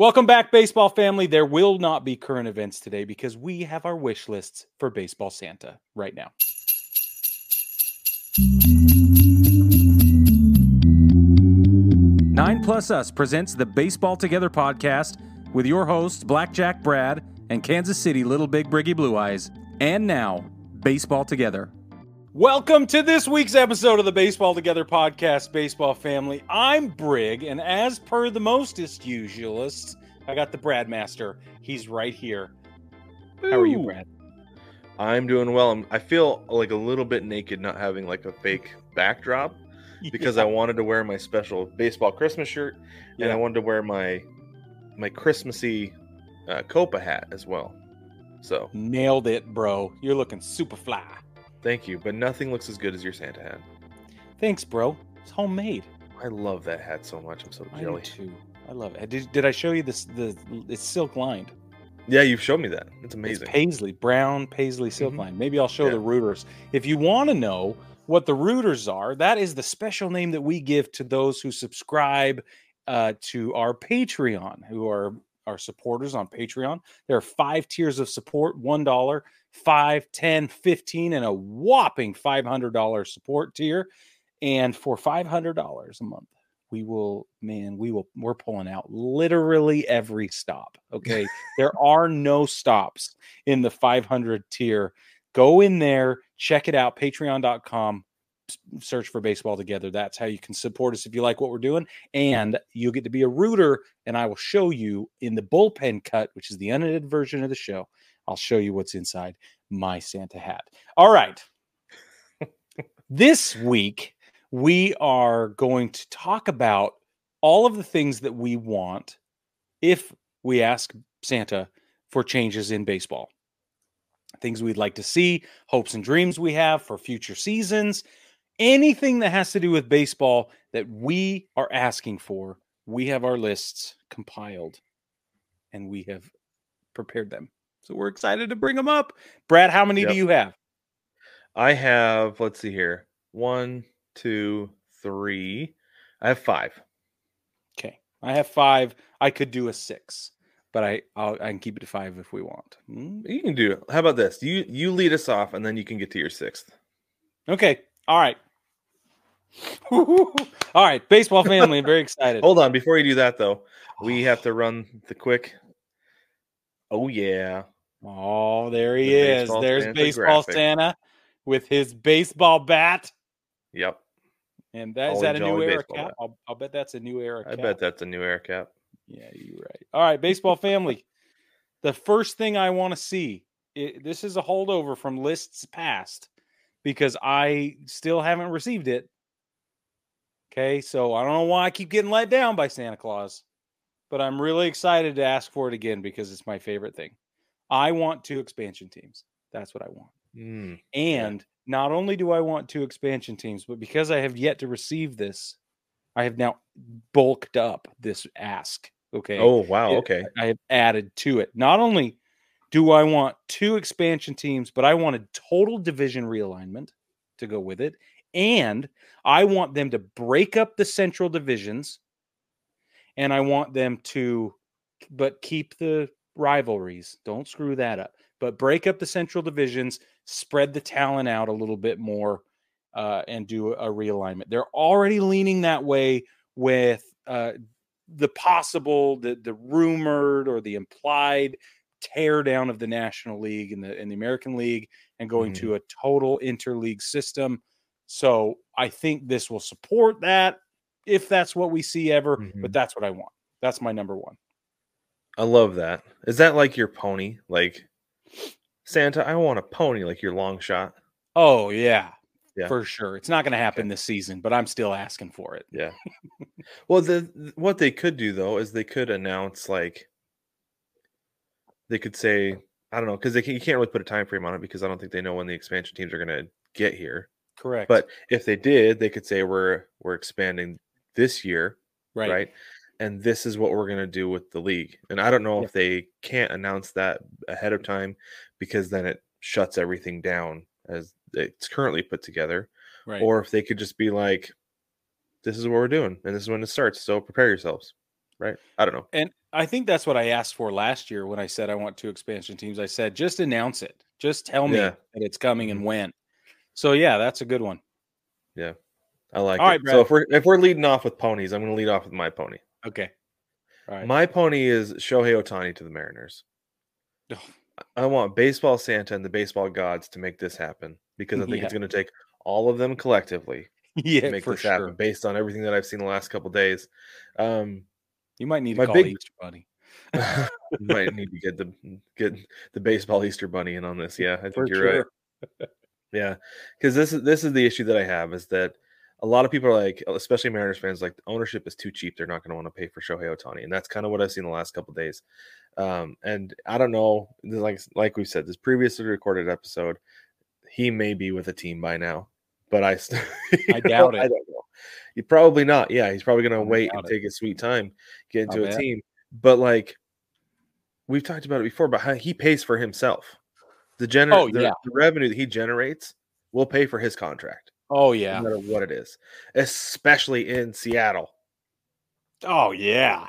Welcome back, baseball family. There will not be current events today because we have our wish lists for Baseball Santa right now. Nine Plus Us presents the Baseball Together podcast with your hosts, Blackjack Brad and Kansas City Little Big Briggy Blue Eyes. And now, Baseball Together. Welcome to this week's episode of the Baseball Together podcast, Baseball Family. I'm Brig, and as per the mostest usualists, I got the Brad Master. He's right here. How are you, Brad? I'm doing well. I'm, I feel like a little bit naked not having like a fake backdrop because I wanted to wear my special baseball Christmas shirt and I wanted to wear my my Christmassy uh, Copa hat as well. So nailed it, bro. You're looking super fly. Thank you, but nothing looks as good as your Santa hat. Thanks, bro. It's homemade. I love that hat so much. I'm so I jelly. too. I love it. Did, did I show you this? The it's silk lined. Yeah, you've shown me that. It's It's amazing. paisley, brown paisley silk Mhm. line. Maybe I'll show Yeah. the rooters. If you want to know what the rooters are, that is the special name that we give to those who subscribe uh, to our Patreon, who are our supporters on Patreon. There are five tiers of support: one 5 10 15 and a whopping five hundred dollar support tier. And for five hundred dollars a month, we will, man, we will. We're pulling out literally every stop. Okay, there are no stops in the 500 tier. Go in there, check it out, patreon.com, search for baseball together. That's how you can support us if you like what we're doing. And you'll get to be a rooter, and I will show you in the bullpen cut, which is the unedited version of the show. I'll show you what's inside my Santa hat. All right. this week, we are going to talk about all of the things that we want if we ask Santa for changes in baseball. Things we'd like to see, hopes and dreams we have for future seasons, anything that has to do with baseball that we are asking for. We have our lists compiled and we have prepared them. So we're excited to bring them up. Brad, how many do you have? I have, let's see here. One, two, three. I have five. Okay. I have five. I could do a six, but I I'll, I can keep it to five if we want. Hmm? You can do it. How about this? You you lead us off and then you can get to your sixth. Okay. All right. All right. Baseball family. I'm very excited. Hold on, before you do that though, we have to run the quick. Oh yeah, Oh, there he The is. baseball There's Santa baseball graphic. Santa with his baseball bat. yep. And that is Holly that a new era cap? I'll, I'll bet that's a new era cap. I cap. bet that's a new air cap. Yeah, you're right. All right, baseball family. The first thing I want to see, it, this is a holdover from lists past because I still haven't received it. Okay, so I don't know why I keep getting let down by Santa Claus, but I'm really excited to ask for it again because it's my favorite thing. I want two expansion teams. That's what I want. Mm, And not only do I want two expansion teams, but because I have yet to receive this, I have now bulked up this ask. Okay. Oh wow, it- okay. I have added to it. Not only do I want two expansion teams, but I want a total division realignment to go with it. And I want them to break up the central divisions. And I want them to, but keep the rivalries. Don't screw that up. But break up the central divisions, spread the talent out a little bit more, uh, and do a realignment. They're already leaning that way with uh, the possible, the the rumored or the implied tear down of the National League and the and the American League and going to a total interleague system. So I think this will support that if that's what we see ever, but Mhm. that's what I want. That's my number one. I love that. Is that like your pony? Like Santa, I want a pony like your long shot. Oh yeah, Yeah. for sure. It's not going to happen this season, but I'm still asking for it. Yeah. well, the what they could do though is they could announce like they could say I don't know because they can, you can't really put a time frame on it because I don't think they know when the expansion teams are going to get here. Correct. But if they did, they could say we're we're expanding this year, right, right? And this is what we're going to do with the league. And I don't know Yeah. if they can't announce that ahead of time because then it shuts everything down as it's currently put together right. or if they could just be like this is what we're doing and this is when it starts so prepare yourselves right i don't know And I think that's what I asked for last year when I said I want two expansion teams. I said just announce it. Just tell me Yeah. that it's coming and Mhm. when. So yeah, that's a good one. Yeah, I like All it. right, so if we're if we're leading off with ponies, I'm going to lead off with my pony. Okay. All right. My pony is Shohei Ohtani to the Mariners. Ugh. I want baseball Santa and the baseball gods to make this happen because I think it's going to take all of them collectively yeah, to make this sure. happen based on everything that I've seen the last couple days. Um, You might need to My call big- Easter Bunny. might need to get the get the baseball Easter bunny in on this. Yeah, I think For you're right. Yeah, because this is this is the issue that I have is that a lot of people are like, especially Mariners fans, like ownership is too cheap. They're not going to want to pay for Shohei Ohtani, and that's kind of what I've seen the last couple days. Um, and I don't know, like like we said, this previously recorded episode, he may be with a team by now, but I I doubt I it. I don't know. You probably not. Yeah, he's probably going to wait and it. take his sweet time, get into a bet. team. But like we've talked about it before, but how he pays for himself. The gener- Oh, the, yeah. the revenue that he generates will pay for his contract, Oh yeah. no matter what it is, especially in Seattle. Oh yeah.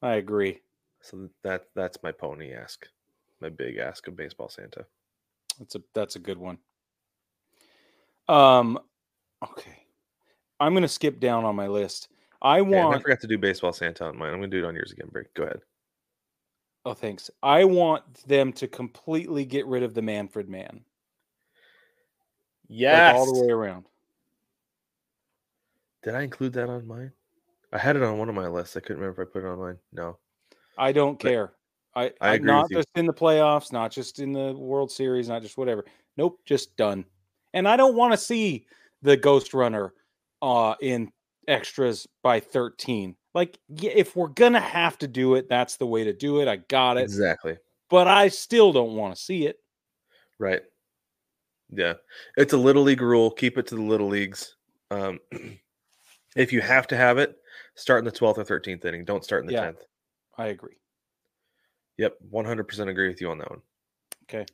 I agree. So that that's my pony ask, my big ask of baseball Santa. That's a that's a good one. Um okay. I'm gonna skip down on my list. I and I forgot to do baseball Santa on mine. I'm gonna do it on yours again. Brig. Go ahead. Oh thanks. I want them to completely get rid of the Manfred man. Yes. Like all the way around. Did I include that on mine? I had it on one of my lists. I couldn't remember if I put it on mine. No. I don't But- care. I, I agree not just in the playoffs, not just in the World Series, not just whatever. Nope, just done. And I don't want to see the Ghost Runner uh in extras by 13. Like if we're gonna have to do it, that's the way to do it. I got it. Exactly. But I still don't want to see it. Right. Yeah. It's a little league rule. Keep it to the little leagues. Um, if you have to have it, start in the 12th or 13th inning. Don't start in the Yeah. 10th. I agree. Yep. 100% agree with you on that one. Okay.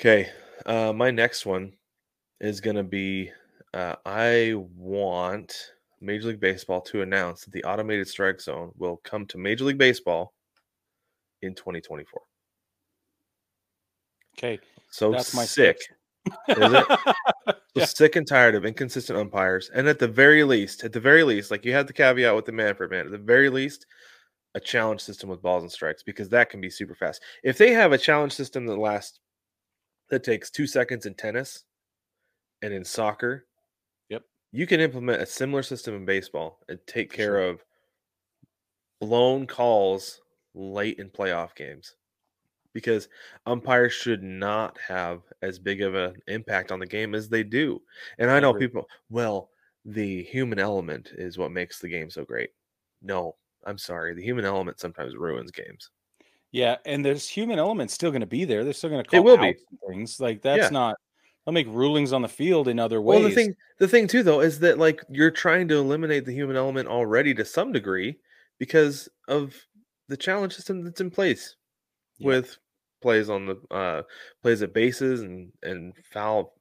Okay. Uh, my next one is going to be uh, I want Major League Baseball to announce that the automated strike zone will come to Major League Baseball in 2024. Okay. So That's my sick. Is it? So Yeah. sick and tired of inconsistent umpires. And at the very least, at the very least, like you had the caveat with the Manfred man, at the very least, a challenge system with balls and strikes because that can be super fast. If they have a challenge system that lasts that takes two seconds in tennis and in soccer. You can implement a similar system in baseball and take care sure. of blown calls late in playoff games because umpires should not have as big of an impact on the game as they do. And I know people, well, the human element is what makes the game so great. No, I'm sorry. The human element sometimes ruins games. Yeah, and there's human element still going to be there. They're still going to call will be. things like that's Yeah. not. They'll make rulings on the field in other ways. Well, the thing, the thing too, though, is that like you're trying to eliminate the human element already to some degree because of the challenge system that's in place Yeah. with plays on the uh plays at bases and and foul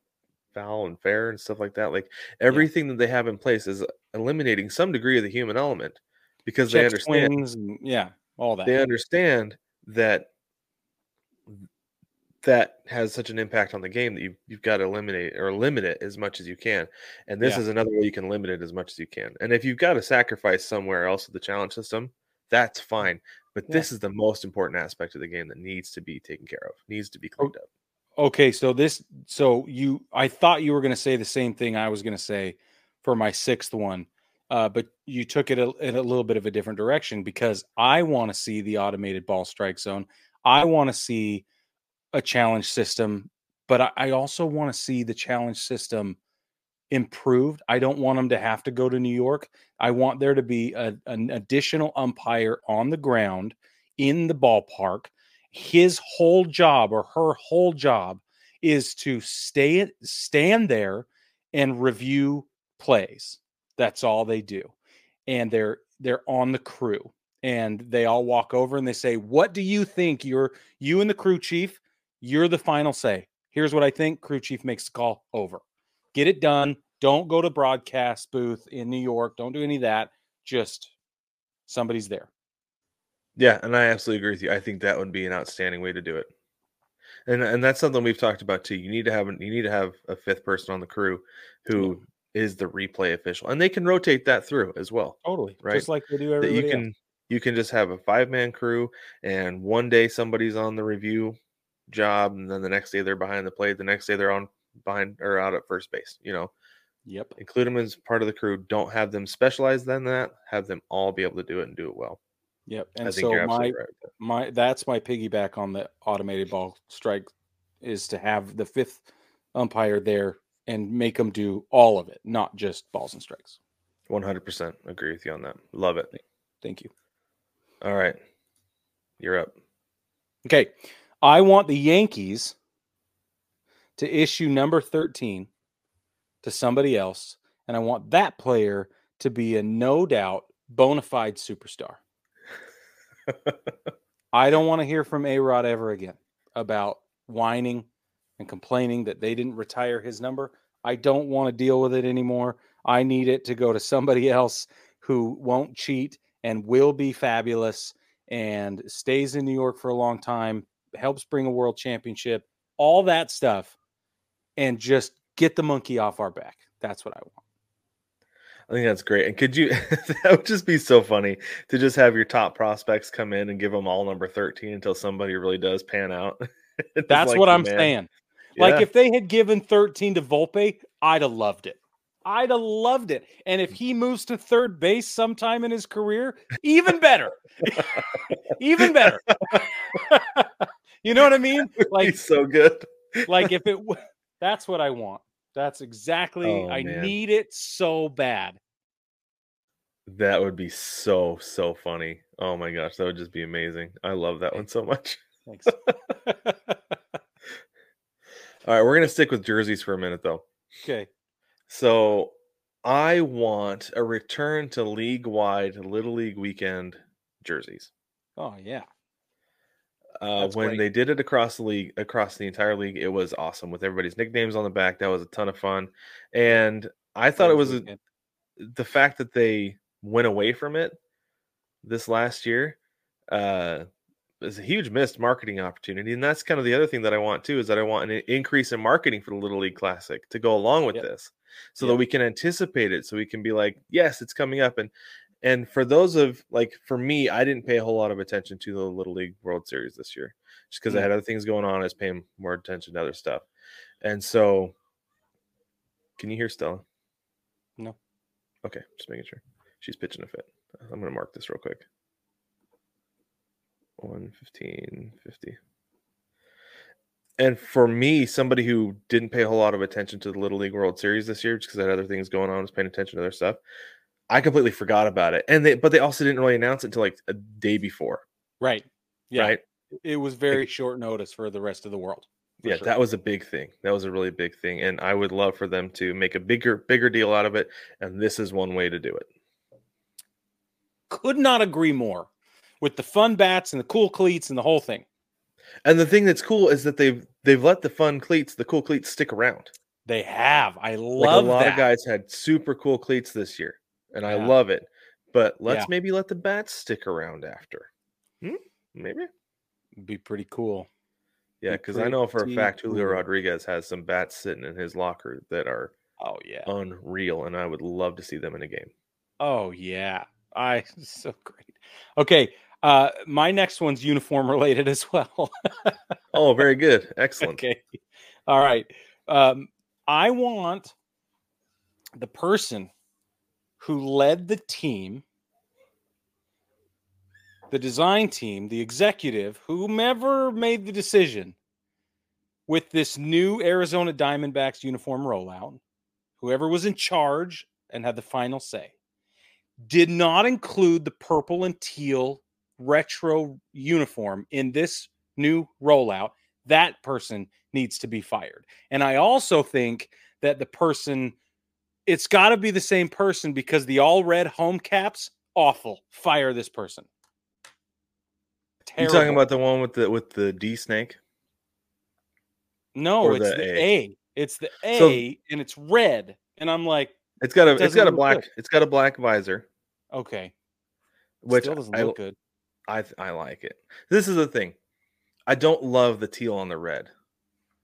foul and fair and stuff like that like everything that they have in place is eliminating some degree of the human element because they understand and yeah, all that. they understand that that has such an impact on the game that you, you've got to eliminate or limit it as much as you can and this Yeah. is another way you can limit it as much as you can and if you've got to sacrifice somewhere else with the challenge system that's fine but Yeah. this is the most important aspect of the game that needs to be taken care of needs to be cleaned up Okay, so this, so you, I thought you were going to say the same thing I was going to say for my sixth one, uh, but you took it a, in a little bit of a different direction because I want to see the automated ball strike zone. I want to see a challenge system, but I, I also want to see the challenge system improved. I don't want them to have to go to New York. I want there to be a, an additional umpire on the ground in the ballpark. His whole job or her whole job is to stay stand there and review plays. That's all they do. And they're they're on the crew and they all walk over and they say, "What do you think? You're you and the crew chief, you're the final say. Here's what I think. Crew chief makes the call over. Get it done. Don't go to broadcast booth in New York. Don't do any of that. Just Somebody's there. Yeah, and I absolutely agree with you. I think that would be an outstanding way to do it. And and that's something we've talked about too. You need to have you need to have a fifth person on the crew who is the replay official, and they can rotate that through as well. Totally. Right. Just like they do That you else. can you can just have a five man crew, and one day somebody's on the review job, and then the next day they're behind the plate. The next day they're on behind or out at first base. You know, Yep. include them as part of the crew. Don't have them specialized in that. Have them all be able to do it and do it well. Yep. And so my right. my that's my piggyback on the automated ball strike is to have the fifth umpire there and make them do all of it, not just balls and strikes. One hundred percent agree with you on that. Love it. Thank you. All right, you're up. Okay. I want the Yankees to issue number 13 to somebody else, and I want that player to be a no doubt bona fide superstar. I don't want to hear from A Rod ever again about whining and complaining that they didn't retire his number. I don't want to deal with it anymore. I need it to go to somebody else who won't cheat and will be fabulous and stays in New York for a long time, helps bring a world championship, all that stuff, and just get the monkey off our back. That's what I want. I think that's great. And could you? that would just be so funny to just have your top prospects come in and give them all number thirteen until somebody really does pan out. That's like what I'm man. saying. Like if they had given 13 to Volpe, I'd have loved it. I'd have loved it. And if mm. he moves to third base sometime in his career, even better. even better. You know what I mean? Like so good. like if it that's what I want. That's exactly Oh, I man. need it so bad. That would be so so funny. Oh my gosh, that would just be amazing. I love that one so much. Thanks. All right, we're gonna stick with jerseys for a minute though. okay. So I want a return to league wide Little League weekend jerseys. Oh yeah. Uh, when great. they did it across the league, across the entire league, it was awesome with everybody's nicknames on the back. That was a ton of fun, and I thought it was a, the fact that they went away from it this last year uh is a huge missed marketing opportunity and that's kind of the other thing that i want too is that i want an increase in marketing for the little league classic to go along with Yep. this so that we can anticipate it so we can be like yes it's coming up and and for those of like for me i didn't pay a whole lot of attention to the little league world series this year just because i Mm. had other things going on i was paying more attention to other stuff. And so can you hear stella? No. okay just making sure. She's pitching a fit. I'm going to mark this real quick. 115 50 and for me somebody who didn't pay a whole lot of attention to the little league world series this year just because i had other things going on was paying attention to other stuff i completely forgot about it and they but they also didn't really announce it until like a day before Right. Yeah. right It was very short notice for the rest of the world. yeah sure. that was a big thing that was a really big thing and i would love for them to make a bigger bigger deal out of it and this is one way to do it could not agree more with the fun bats and the cool cleats and the whole thing. and the thing that's cool is that they've they've let the fun cleats the cool cleats stick around They have. I like love a lot that. of guys had super cool cleats this year and i love it but let's Yeah. maybe let the bats stick around after hmm? maybe Be pretty cool. yeah because i know for a fact julio cool. rodriguez has some bats sitting in his locker that are Oh yeah. unreal and i would love to see them in a game Oh yeah. I so great. Okay. Uh my next one's uniform related as well. oh very good excellent okay. All right. Um I want the person who led the team, the design team, the executive, whomever made the decision with this new Arizona Diamondbacks uniform rollout, whoever was in charge and had the final say, did not include the purple and teal retro uniform in this new rollout. That person needs to be fired. And I also think that the person, it's got to be the same person because the all red home caps, awful. Fire this person. you talking about the one with the with the d snake no? or It's the the A? A. It's the A, So- and it's red. And I'm like, it's got a It it's doesn't got a black good. it's got a black visor okay, which Still doesn't I, look good. I I like it. This is the thing. I don't love the teal on the red.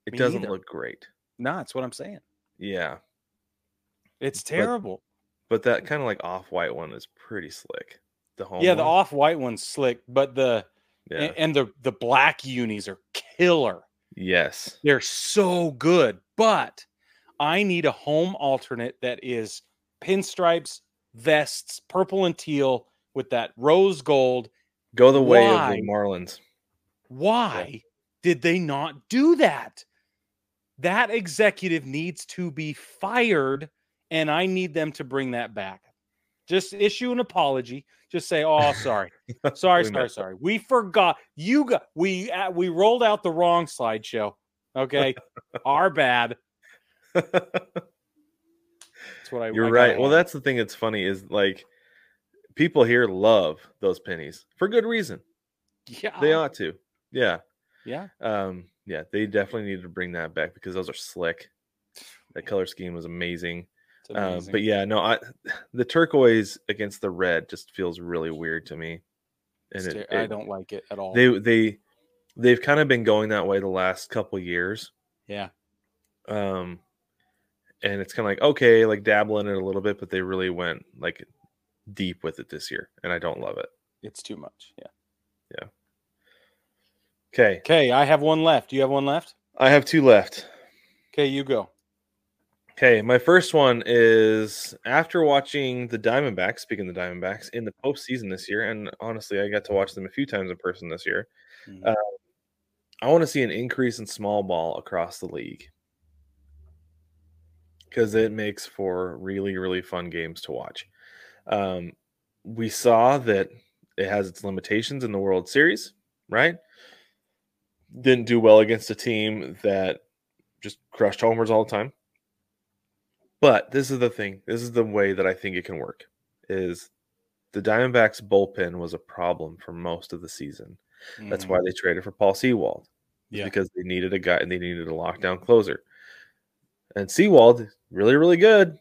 It Me doesn't neither. look great. No, that's what I'm saying. Yeah, It's terrible. but that kind of like off white one is pretty slick. The home. yeah, the off white one's slick, but the Yeah. and, and the the black unis are killer. yes. They're so good, but I need a home alternate that is pinstripes, vests, purple and teal with that rose gold. Go the way of the Marlins. Why did they not do that? That executive needs to be fired, and I need them to bring that back. Just issue an apology. Just say, "Oh, sorry, sorry, sorry, sorry. We forgot. You got we uh, we rolled out the wrong slideshow. Okay, our bad. That's what I. You're I right. Well, that's the thing that's funny is like people here love those pennies for good reason. yeah, They ought to. Yeah. yeah. Um, yeah, they definitely need to bring that back because those are slick. That color scheme was amazing. Um, but yeah, no, I the turquoise against the red just feels really weird to me. And it, I it- don't like it at all. they they they've kind of been going that way the last couple years. yeah, Um and it's kind of like okay, like dabbling in it a little bit, but they really went like deep with it this year, and I don't love it. it's too much. Yeah. Yeah. Okay, Okay, I have one left. Do you have one left? I have two left. Okay, you go. Okay, my first one is after watching the Diamondbacks, speaking of the Diamondbacks, in the postseason this year, and honestly, I got to watch them a few times in person this year. Mhm. Uh, I want to see an increase in small ball across the league because it makes for really, really fun games to watch. Um, we saw that it has its limitations in the World Series, right? Didn't do well against a team that just crushed homers all the time. But this is the thing. This is the way that I think it can work. Is the Diamondbacks bullpen was a problem for most of the season. That's Mhm. why they traded for Paul Sewald. Yeah. Because they needed a guy and they needed a lockdown closer. And Sewald, really, really good.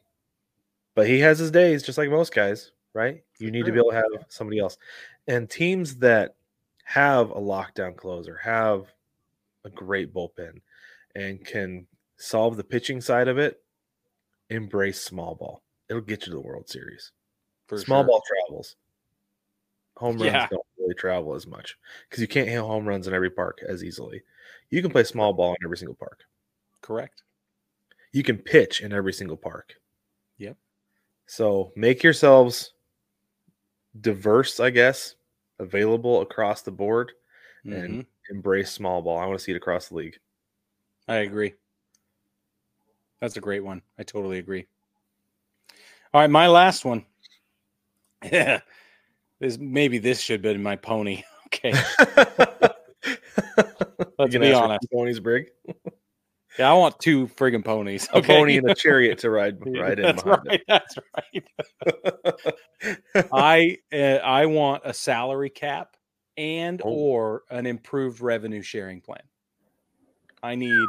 But he has his days, just like most guys, right? You need to be able to have somebody else. And teams that have a lockdown closer, have a great bullpen, and can solve the pitching side of it, embrace small ball. It'll get you to the World Series. For small sure. ball travels. Home runs Yeah. don't really travel as much because you can't hit home runs in every park as easily. You can play small ball in every single park. Correct. You can pitch in every single park. Yep. So make yourselves diverse, I guess, available across the board Mhm. and embrace small ball. I want to see it across the league. I agree. That's a great one. I totally agree. All right, my last one. Yeah. This maybe this should have been my pony. Okay. Let's be honest. Ponies brig. Yeah, I want two friggin' ponies. A pony and a chariot to ride ride in that's behind right. That's right. I uh, I want a salary cap and Oh. or an improved revenue sharing plan. I need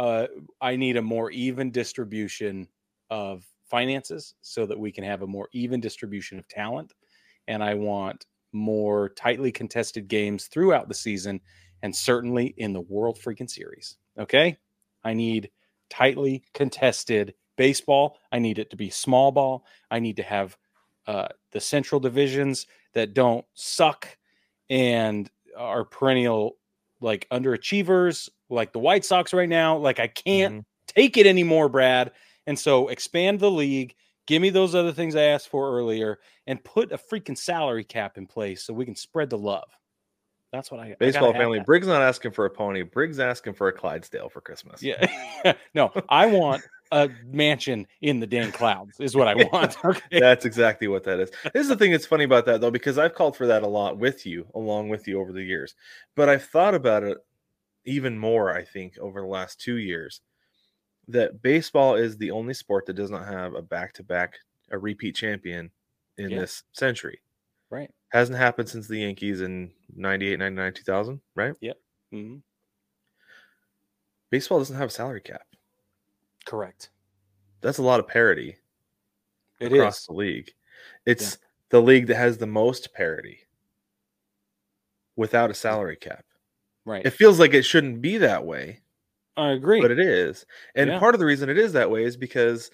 uh I need a more even distribution of finances so that we can have a more even distribution of talent and I want more tightly contested games throughout the season and certainly in the World freaking series. Okay? I need tightly contested baseball. I need it to be small ball. I need to have uh, the central divisions that don't suck and are perennial like underachievers, like the White Sox right now. Like I can't Mhm. take it anymore, Brad. And so expand the league. Give me those other things I asked for earlier, and put a freaking salary cap in place so we can spread the love. That's what I I Baseball have family. Briggs not asking for a pony. Briggs asking for a Clydesdale for Christmas. Yeah. no, I want a mansion in the dang clouds, is what I want. Okay. That's exactly what that is. This is the thing that's funny about that though, because I've called for that a lot with you, along with you over the years. But I've thought about it even more, I think, over the last two years, that baseball is the only sport that does not have a back-to-back, a repeat champion in Yeah. this century. Right. Hasn't happened since the Yankees in 98, 99, 2000, right? Mhm. Baseball doesn't have a salary cap. Correct. That's a lot of parity It across is. the league. It's the league that has the most parity without a salary cap. Right. It feels like it shouldn't be that way, I agree. but it is. And Yeah. part of the reason it is that way is because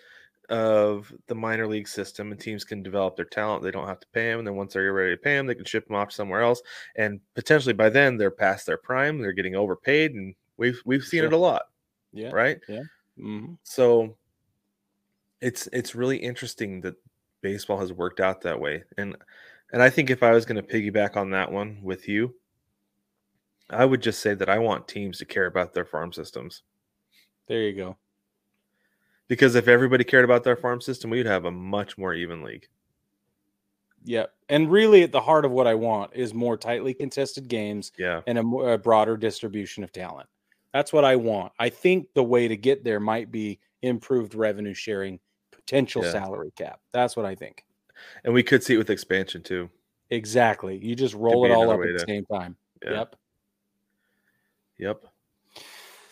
of the minor league system and teams can develop their talent. They don't have to pay them. And then once they're ready to pay them, they can ship them off somewhere else. And potentially by then they're past their prime. They're getting overpaid. And we've we've seen Sure. it a lot, yeah. right? hmm So it's it's really interesting that baseball has worked out that way. And and I think if I was going to piggyback on that one with you, I would just say that I want teams to care about their farm systems. There you go. Because if everybody cared about their farm system, we'd have a much more even league. Yeah. And really, at the heart of what I want is more tightly contested games Yeah. and a, a broader distribution of talent. That's what I want. I think the way to get there might be improved revenue sharing, potential Yeah. salary cap. That's what I think. And we could see it with expansion too. Exactly. You just roll it all up at the to- same time. Yeah. Yep. Yep.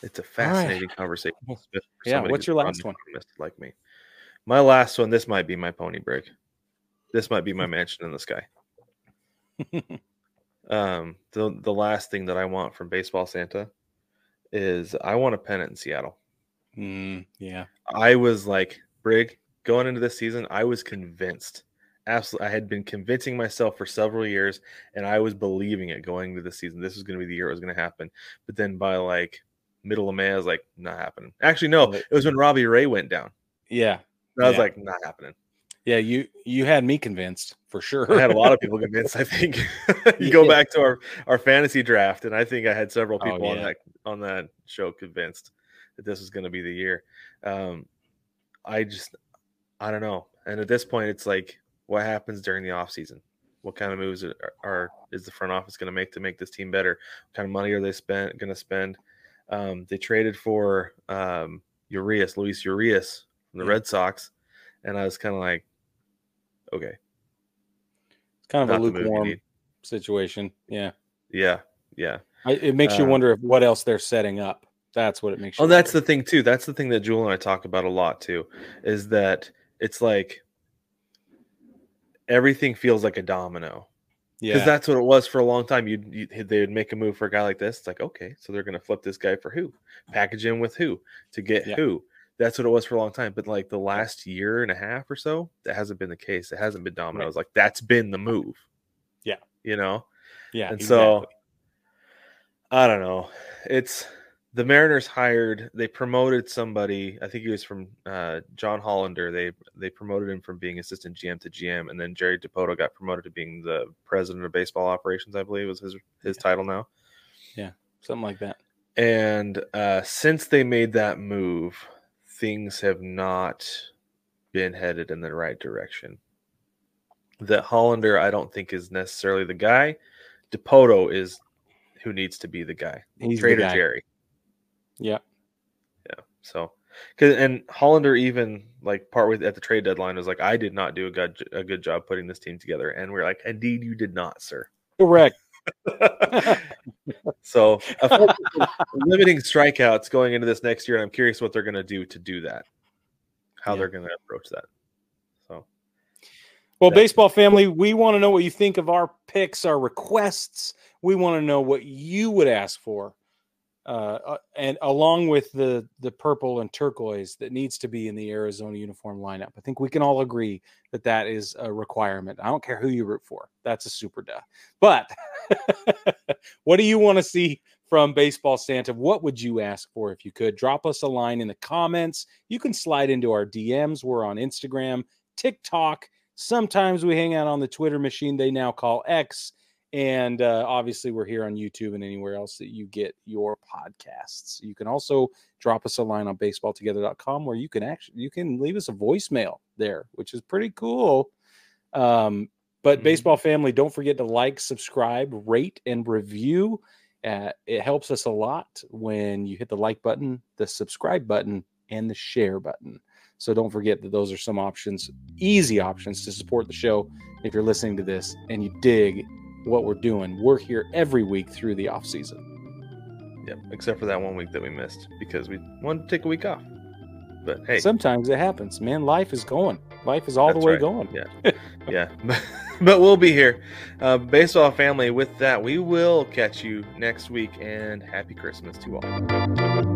It's a right. fascinating conversation. Especially for yeah, what's your last one? Like me. My last one, this might be my pony Brig. This might be my mansion in the sky. Um, the the last thing that I want from baseball Santa is I want a pennant in Seattle. Mm, yeah. I was like, Brig, going into this season, I was convinced. Absolutely, I had been convincing myself for several years, and I was believing it going into the season. This was going to be the year it was going to happen. But then by like middle of May, I was like, not happening. Actually, no, it was when Robbie Ray went down. Yeah. And I was Yeah. like, not happening. Yeah. You you had me convinced for sure. I had a lot of people convinced. I think you go Yeah. back to our our fantasy draft, and I think I had several Oh, people on that on that show convinced that this was going to be the year. Um, I just I don't know. And at this point, it's like, what happens during the off season? What kind of moves are, are is the front office going to make to make this team better? What kind of money are they spent going to spend? Um, they traded for um, Urias, Luis Urias from the Yeah. Red Sox, and I was kind of like, okay, It's kind of not a the move you lukewarm situation. Yeah. Yeah, yeah. I, it makes you Uh, wonder if what else they're setting up. That's what it makes you Oh, that's wonder. the thing too. That's the thing that Jewel and I talk about a lot too, is that it's like everything feels like a domino because that's what it was for a long time. You'd, you they would make a move for a guy like this. It's like okay, so they're going to flip this guy for who? Package him with who to get Yeah. who? That's what it was for a long time. But like the last year and a half or so, that hasn't been the case. It hasn't been dominoes. Like that's been the move. Yeah. you know. yeah. And so. I don't know. It's the Mariners hired. They promoted somebody. I think he was from uh, John Hollander. They they promoted him from being assistant GM to GM, and then Jerry Dipoto got promoted to being the president of baseball operations. I believe was his his Yeah. title now. Yeah, something like that. And uh, since they made that move, things have not been headed in the right direction. That Hollander, I don't think, is necessarily the guy. Dipoto is who needs to be the guy. He's the Trader guy. Jerry. Yeah. Yeah. So, cause, and Hollander even like part with at the trade deadline was like, I did not do a good a good job putting this team together, and we're like, indeed, you did not, sir. Correct. so, a focus on limiting strikeouts going into this next year, and I'm curious what they're going to do to do that, how Yeah. they're going to approach that. So, Well, baseball family, we want to know what you think of our picks, our requests. We want to know what you would ask for, uh, uh, and along with the the purple and turquoise that needs to be in the Arizona uniform lineup. I think we can all agree that that is a requirement. I don't care who you root for; that's a super duh. But what do you want to see from Baseball Santa? What would you ask for if you could? Drop us a line in the comments. You can slide into our DMs. We're on Instagram, TikTok. Sometimes we hang out on the Twitter machine they now call X. And uh, obviously, we're here on YouTube and anywhere else that you get your podcasts. You can also drop us a line on baseballtogether.com where you can actually you can leave us a voicemail there, which is pretty cool. Um, but Mhm. baseball family, don't forget to like, subscribe, rate, and review. Uh, it helps us a lot when you hit the like button, the subscribe button, and the share button. So don't forget that those are some options, easy options to support the show if you're listening to this and you dig what we're doing. We're here every week through the off season. yep. Except for that one week that we missed because we wanted to take a week off. But hey, Sometimes it happens, man. Life is going. Life is all That's the way right. going. Yeah. yeah. but we'll be here. Uh, baseball family, with that, we will catch you next week and happy Christmas to all.